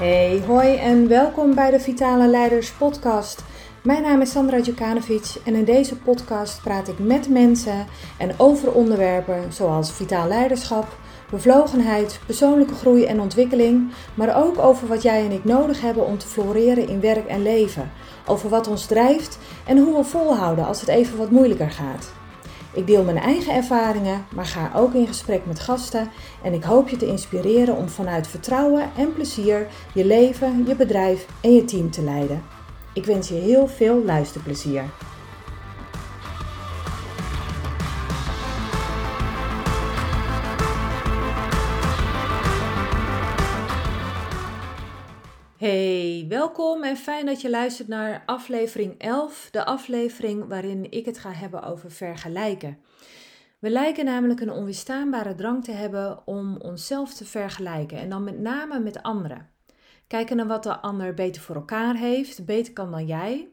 Hey, hoi en welkom bij de Vitale Leiders Podcast. Mijn naam is Sandra Djukanovic en in deze podcast praat ik met mensen en over onderwerpen zoals vitaal leiderschap, bevlogenheid, persoonlijke groei en ontwikkeling, maar ook over wat jij en ik nodig hebben om te floreren in werk en leven, over wat ons drijft en hoe we volhouden als het even wat moeilijker gaat. Ik deel mijn eigen ervaringen, maar ga ook in gesprek met gasten en ik hoop je te inspireren om vanuit vertrouwen en plezier je leven, je bedrijf en je team te leiden. Ik wens je heel veel luisterplezier. Welkom en fijn dat je luistert naar aflevering 11, de aflevering waarin ik het ga hebben over vergelijken. We lijken namelijk een onweerstaanbare drang te hebben om onszelf te vergelijken en dan met name met anderen. Kijken naar wat de ander beter voor elkaar heeft, beter kan dan jij.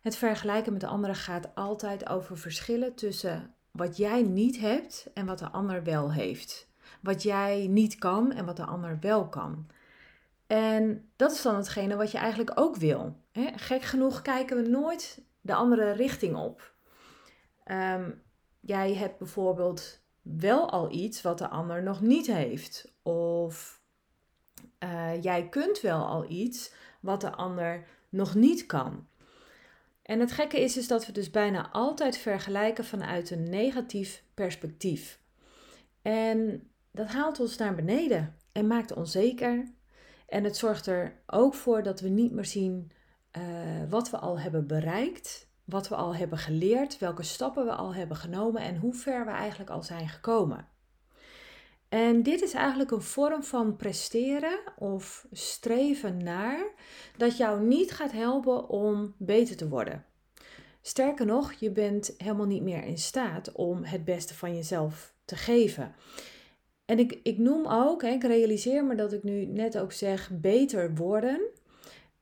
Het vergelijken met de anderen gaat altijd over verschillen tussen wat jij niet hebt en wat de ander wel heeft. Wat jij niet kan en wat de ander wel kan. En dat is dan hetgene wat je eigenlijk ook wil. Hè? Gek genoeg kijken we nooit de andere richting op. Ehm, jij hebt bijvoorbeeld wel al iets wat de ander nog niet heeft. Of uh, jij kunt wel al iets wat de ander nog niet kan. En het gekke is, is dat we dus bijna altijd vergelijken vanuit een negatief perspectief. En dat haalt ons naar beneden en maakt onzeker. En het zorgt er ook voor dat we niet meer zien uh, wat we al hebben bereikt, wat we al hebben geleerd, welke stappen we al hebben genomen en hoe ver we eigenlijk al zijn gekomen. En dit is eigenlijk een vorm van presteren of streven naar dat jou niet gaat helpen om beter te worden. Sterker nog, je bent helemaal niet meer in staat om het beste van jezelf te geven. En ik, ik noem ook, hè, ik realiseer me dat ik nu net ook zeg beter worden.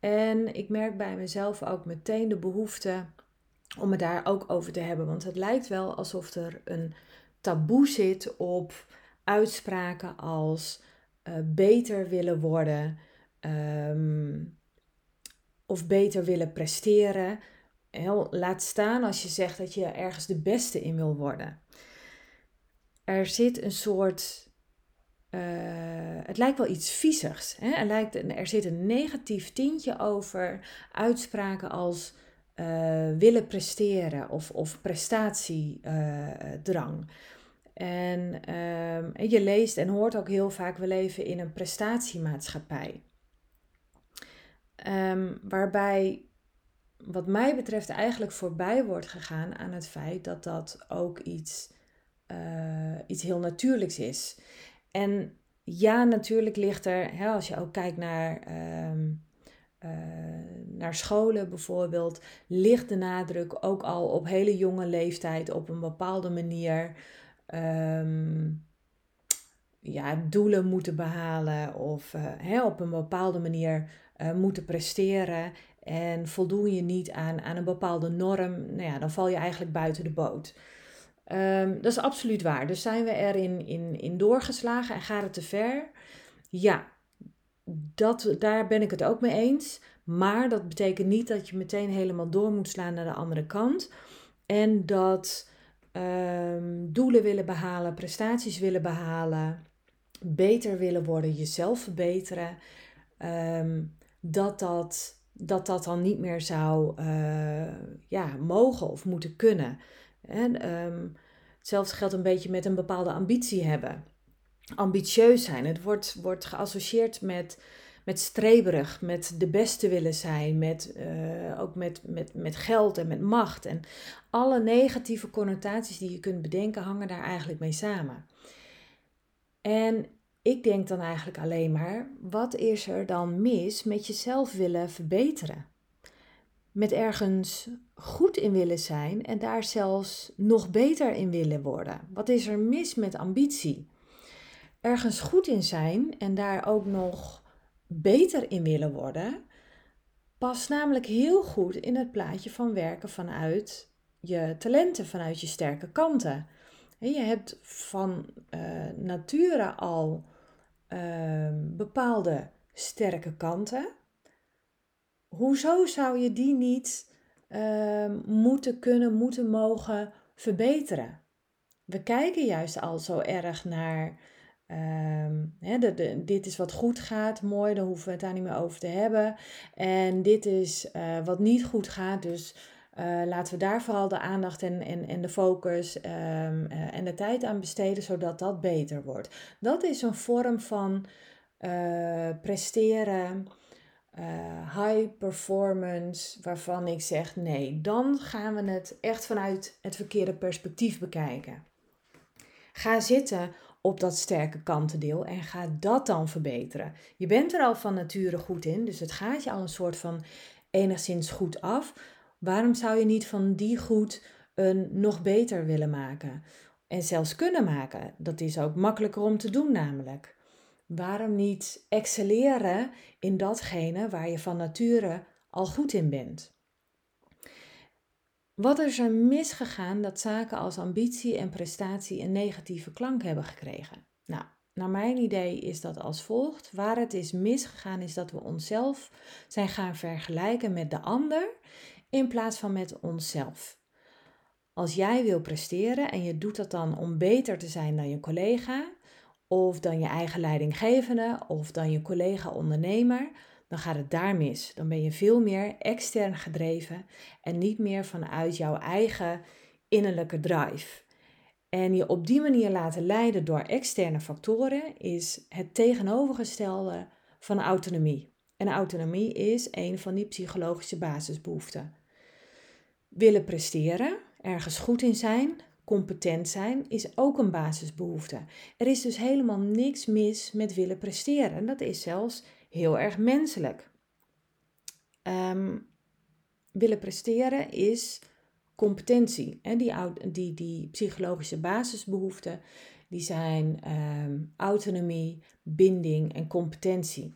En ik merk bij mezelf ook meteen de behoefte om het daar ook over te hebben. Want het lijkt wel alsof er een taboe zit op uitspraken als uh, beter willen worden um, of beter willen presteren. Heel, laat staan als je zegt dat je ergens de beste in wil worden. Er zit een soort. Uh, het lijkt wel iets viezigs. Hè? Er, lijkt, er zit een negatief tintje over uitspraken als uh, willen presteren of, of prestatiedrang. En um, je leest en hoort ook heel vaak, we leven in een prestatiemaatschappij. Um, waarbij, wat mij betreft, eigenlijk voorbij wordt gegaan aan het feit dat dat ook iets, iets heel natuurlijks is. En ja, natuurlijk ligt er, hè, als je ook kijkt naar, um, uh, naar scholen bijvoorbeeld, ligt de nadruk ook al op hele jonge leeftijd op een bepaalde manier um, ja, doelen moeten behalen of uh, op een bepaalde manier uh, moeten presteren. En voldoen je niet aan, aan een bepaalde norm, nou ja, dan val je eigenlijk buiten de boot. Um, dat is absoluut waar. Dus zijn we erin in, in doorgeslagen en gaat het te ver? Ja, dat, daar ben ik het ook mee eens. Maar dat betekent niet dat je meteen helemaal door moet slaan naar de andere kant. En dat um, doelen willen behalen, prestaties willen behalen, beter willen worden, jezelf verbeteren, um, dat, dat, dat dat dan niet meer zou uh, ja, mogen of moeten kunnen. En, hetzelfde geldt een beetje met een bepaalde ambitie hebben. Ambitieus zijn. Het wordt, wordt geassocieerd met met streberig, met de beste willen zijn, met, uh, ook met, met, met geld en met macht. En alle negatieve connotaties die je kunt bedenken hangen daar eigenlijk mee samen. En ik denk dan eigenlijk alleen maar, wat is er dan mis met jezelf willen verbeteren? Met ergens goed in willen zijn en daar zelfs nog beter in willen worden. Wat is er mis met ambitie? Ergens goed in zijn en daar ook nog beter in willen worden, past namelijk heel goed in het plaatje van werken vanuit je talenten, vanuit je sterke kanten. je hebt van uh, nature al uh, bepaalde sterke kanten. Hoezo zou je die niet ehm, moeten kunnen, moeten mogen verbeteren? We kijken juist al zo erg naar de, dit is wat goed gaat, mooi, dan hoeven we het daar niet meer over te hebben. En dit is uh, wat niet goed gaat, dus uh, laten we daar vooral de aandacht en, en, de focus um, uh, en de tijd aan besteden, zodat dat beter wordt. Dat is een vorm van presteren, high performance, waarvan ik zeg nee, dan gaan we het echt vanuit het verkeerde perspectief bekijken. Ga zitten op dat sterke kantendeel en ga dat dan verbeteren. Je bent er al van nature goed in, dus het gaat je al een soort van enigszins goed af. Waarom zou je niet van die goed een nog beter willen maken? En zelfs kunnen maken. Dat is ook makkelijker om te doen namelijk. Waarom niet excelleren in datgene waar je van nature al goed in bent? Wat is er misgegaan dat zaken als ambitie en prestatie een negatieve klank hebben gekregen? Nou, naar mijn idee is dat als volgt. Waar het is misgegaan is dat we onszelf zijn gaan vergelijken met de ander in plaats van met onszelf. Als jij wil presteren en je doet dat dan om beter te zijn dan je collega, of dan je eigen leidinggevende, of dan je collega ondernemer, dan gaat het daar mis. Dan ben je veel meer extern gedreven en niet meer vanuit jouw eigen innerlijke drive. En je op die manier laten leiden door externe factoren is het tegenovergestelde van autonomie. En autonomie is een van die psychologische basisbehoeften. Willen presteren, ergens goed in zijn, competent zijn, is ook een basisbehoefte. Er is dus helemaal niks mis met willen presteren. Dat is zelfs heel erg menselijk. Ehm, willen presteren is competentie. En die, die, die psychologische basisbehoeften die zijn ehm, autonomie, binding en competentie.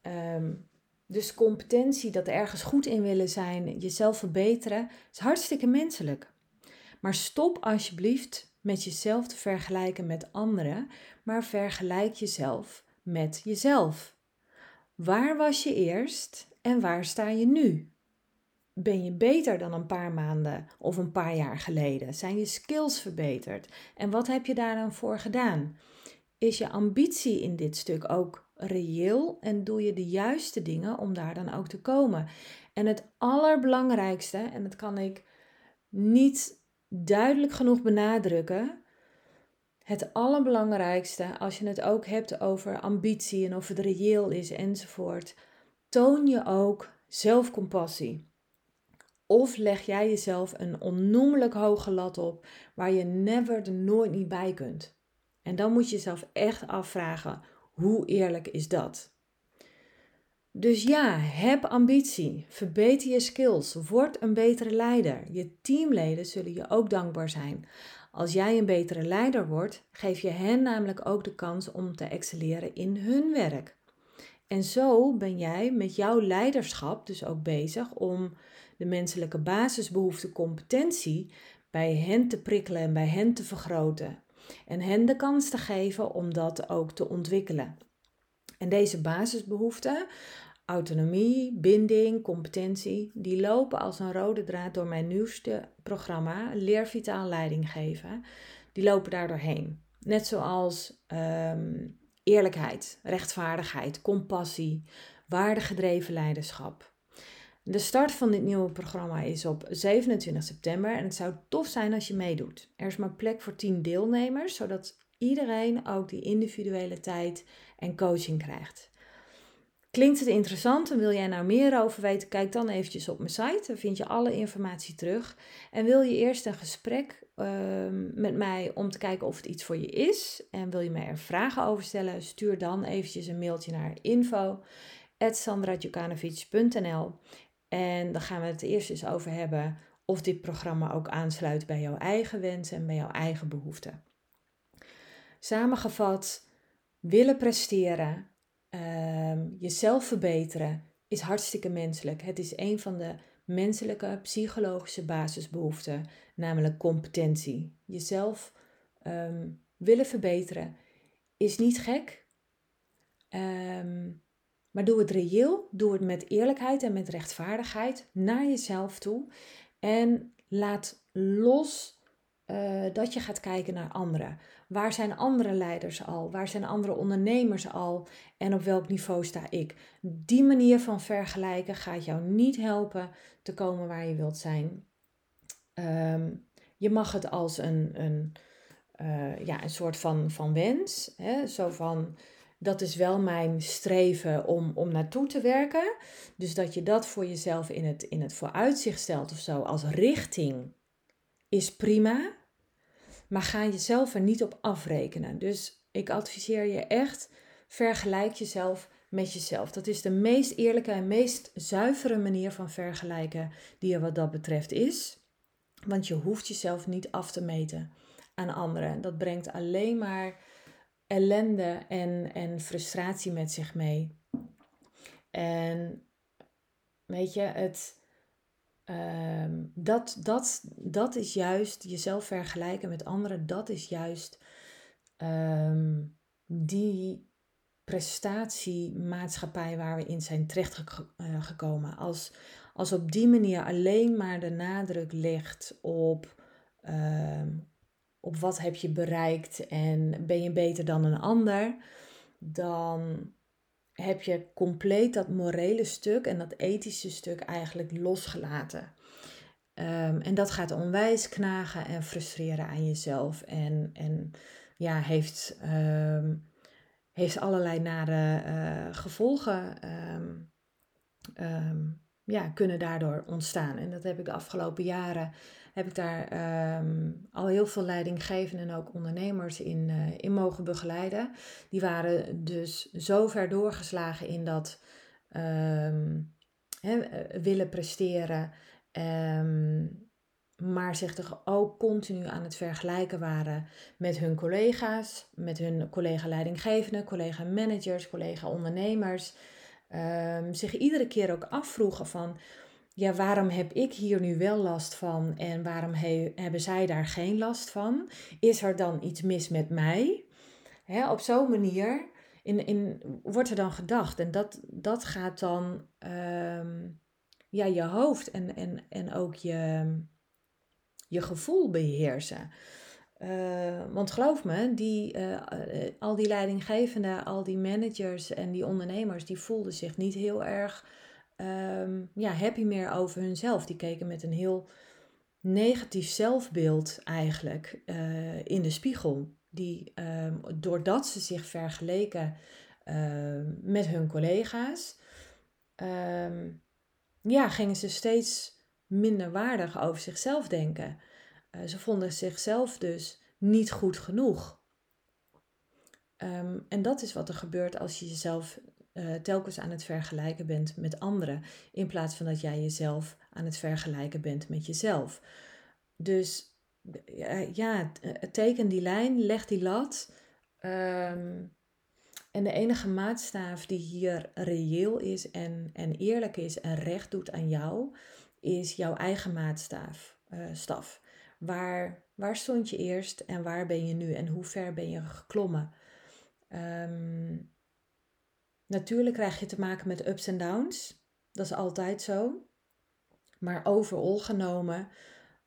Ehm, dus competentie, dat ergens goed in willen zijn, jezelf verbeteren, is hartstikke menselijk. Maar stop alsjeblieft met jezelf te vergelijken met anderen, maar vergelijk jezelf met jezelf. Waar was je eerst en waar sta je nu? Ben je beter dan een paar maanden of een paar jaar geleden? Zijn je skills verbeterd? En wat heb je daar dan voor gedaan? Is je ambitie in dit stuk ook reëel en doe je de juiste dingen om daar dan ook te komen? En het allerbelangrijkste, en dat kan ik niet duidelijk genoeg benadrukken, het allerbelangrijkste, als je het ook hebt over ambitie en of het reëel is enzovoort, toon je ook zelfcompassie. Of leg jij jezelf een onnoemelijk hoge lat op waar je never er nooit niet bij kunt. En dan moet je jezelf echt afvragen, hoe eerlijk is dat? Dus ja, heb ambitie, verbeter je skills, word een betere leider. Je teamleden zullen je ook dankbaar zijn. Als jij een betere leider wordt, geef je hen namelijk ook de kans om te excelleren in hun werk. En zo ben jij met jouw leiderschap dus ook bezig om de menselijke basisbehoefte competentie bij hen te prikkelen en bij hen te vergroten. En hen de kans te geven om dat ook te ontwikkelen. En deze basisbehoeften, autonomie, binding, competentie, die lopen als een rode draad door mijn nieuwste programma, Leer Vitaal Leiding geven. Die lopen daar doorheen. Net zoals ehm, eerlijkheid, rechtvaardigheid, compassie, waardegedreven leiderschap. De start van dit nieuwe programma is op 27 september en het zou tof zijn als je meedoet. Er is maar plek voor 10 deelnemers, zodat iedereen ook die individuele tijd en coaching krijgt. Klinkt het interessant en wil jij nou meer over weten? Kijk dan eventjes op mijn site. Daar vind je alle informatie terug. En wil je eerst een gesprek ehm, met mij om te kijken of het iets voor je is? En wil je mij er vragen over stellen? Stuur dan eventjes een mailtje naar info.sandradjukanovic.nl En dan gaan we het eerst eens over hebben of dit programma ook aansluit bij jouw eigen wensen en bij jouw eigen behoeften. Samengevat, willen presteren jezelf verbeteren is hartstikke menselijk. Het is een van de menselijke psychologische basisbehoeften, namelijk competentie. Jezelf um, willen verbeteren is niet gek, Ehm, maar doe het reëel, doe het met eerlijkheid en met rechtvaardigheid naar jezelf toe. En laat los uh, dat je gaat kijken naar anderen. Waar zijn andere leiders al? Waar zijn andere ondernemers al? En op welk niveau sta ik? Die manier van vergelijken gaat jou niet helpen te komen waar je wilt zijn. Um, je mag het als een, een, uh, ja, een soort van, van wens. Hè? Zo van, dat is wel mijn streven om, om naartoe te werken. Dus dat je dat voor jezelf in het, in het vooruitzicht stelt of zo als richting is prima. Maar ga jezelf er niet op afrekenen. Dus ik adviseer je echt, vergelijk jezelf met jezelf. Dat is de meest eerlijke en meest zuivere manier van vergelijken die er wat dat betreft is. Want je hoeft jezelf niet af te meten aan anderen. Dat brengt alleen maar ellende en, en frustratie met zich mee. En weet je, het, Ehm, dat, dat, dat is juist jezelf vergelijken met anderen. Dat is juist um, die prestatiemaatschappij waar we in zijn terechtgekomen. Eh, als, als op die manier alleen maar de nadruk ligt op, ehm, op wat heb je bereikt en ben je beter dan een ander, dan heb je compleet dat morele stuk en dat ethische stuk eigenlijk losgelaten. Um, en dat gaat onwijs knagen en frustreren aan jezelf. En, en ja, heeft, um, heeft allerlei nare uh, gevolgen. Um, ja, kunnen daardoor ontstaan. En dat heb ik de afgelopen jaren heb ik daar ehm, al heel veel leidinggevenden en ook ondernemers in, uh, in mogen begeleiden. Die waren dus zo ver doorgeslagen in dat um, willen presteren, um, maar zich toch ook continu aan het vergelijken waren met hun collega's, met hun collega-leidinggevenden, collega-managers, collega-ondernemers. zich iedere keer ook afvroegen van ja, waarom heb ik hier nu wel last van en waarom hebben zij daar geen last van? Is er dan iets mis met mij? Hè, op zo'n manier in, in, wordt er dan gedacht. En dat, dat gaat dan ehm, ja, je hoofd en, en, en ook je, je gevoel beheersen. Uh, want geloof me, die, uh, al die leidinggevenden, al die managers en die ondernemers, die voelden zich niet heel erg um, ja, happy meer over hunzelf. Die keken met een heel negatief zelfbeeld eigenlijk in de spiegel. Die, um, doordat ze zich vergeleken uh, met hun collega's, ja, gingen ze steeds minder waardig over zichzelf denken. Uh, ze vonden zichzelf dus niet goed genoeg. Um, en dat is wat er gebeurt als je jezelf uh, telkens aan het vergelijken bent met anderen, in plaats van dat jij jezelf aan het vergelijken bent met jezelf. Dus ja, teken die lijn, leg die lat. Um, en de enige maatstaaf die hier reëel is en, en eerlijk is en recht doet aan jou, is jouw eigen maatstaaf. Staf. Waar, waar stond je eerst en waar ben je nu en hoe ver ben je geklommen? Um, Natuurlijk krijg je te maken met ups en downs. Dat is altijd zo. Maar overal genomen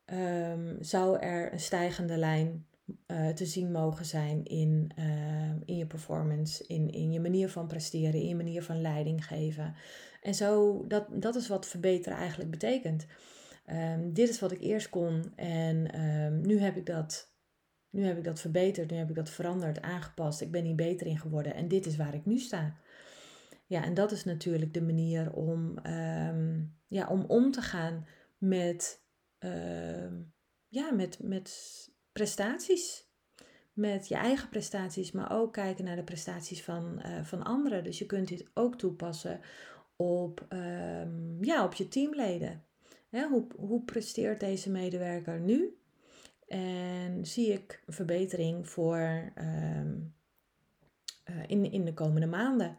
um, zou er een stijgende lijn uh, te zien mogen zijn in, uh, in je performance, in, in je manier van presteren, in je manier van leiding geven. En zo, dat, dat is wat verbeteren eigenlijk betekent. Um, dit is wat ik eerst kon en um, nu heb ik dat nu heb ik dat verbeterd, nu heb ik dat veranderd, aangepast. Ik ben hier beter in geworden en dit is waar ik nu sta. Ja, en dat is natuurlijk de manier om, um, ja, om om te gaan met, ja, met, met prestaties. Met je eigen prestaties, maar ook kijken naar de prestaties van, uh, van anderen. Dus je kunt dit ook toepassen op, ja, op je teamleden. Hè, hoe, hoe presteert deze medewerker nu? En zie ik verbetering voor um, uh, in, in de komende maanden?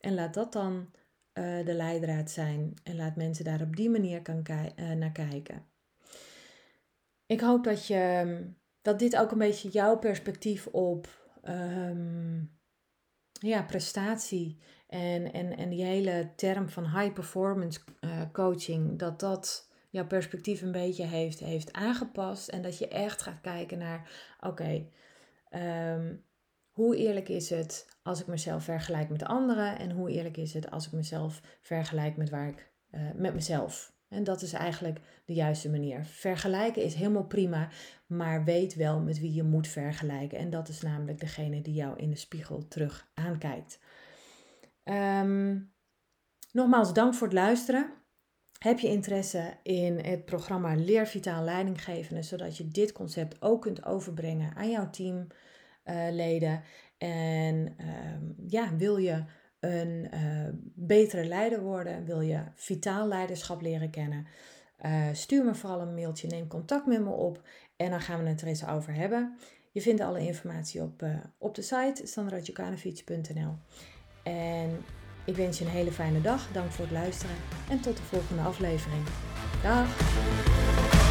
En laat dat dan uh, de leidraad zijn. En laat mensen daar op die manier kan uh, naar kijken. Ik hoop dat, je, dat dit ook een beetje jouw perspectief op, um, ja, prestatie en, en, en die hele term van high performance uh, coaching, dat dat jouw perspectief een beetje heeft, heeft aangepast. En dat je echt gaat kijken naar, oké, ehm, hoe eerlijk is het als ik mezelf vergelijk met anderen? En hoe eerlijk is het als ik mezelf vergelijk met waar ik, uh, met mezelf? En dat is eigenlijk de juiste manier. Vergelijken is helemaal prima, maar weet wel met wie je moet vergelijken. En dat is namelijk degene die jou in de spiegel terug aankijkt. Ehm, nogmaals, dank voor het luisteren. Heb je interesse in het programma Leer Vitaal Leidinggevende, zodat je dit concept ook kunt overbrengen aan jouw teamleden? en ehm, ja, wil je een uh, betere leider worden? Wil je vitaal leiderschap leren kennen? Uh, stuur me vooral een mailtje, neem contact met me op en dan gaan we het er eens over hebben. Je vindt alle informatie op, uh, op de site sandratjukanovic.nl. En ik wens je een hele fijne dag. Dank voor het luisteren en tot de volgende aflevering. Dag!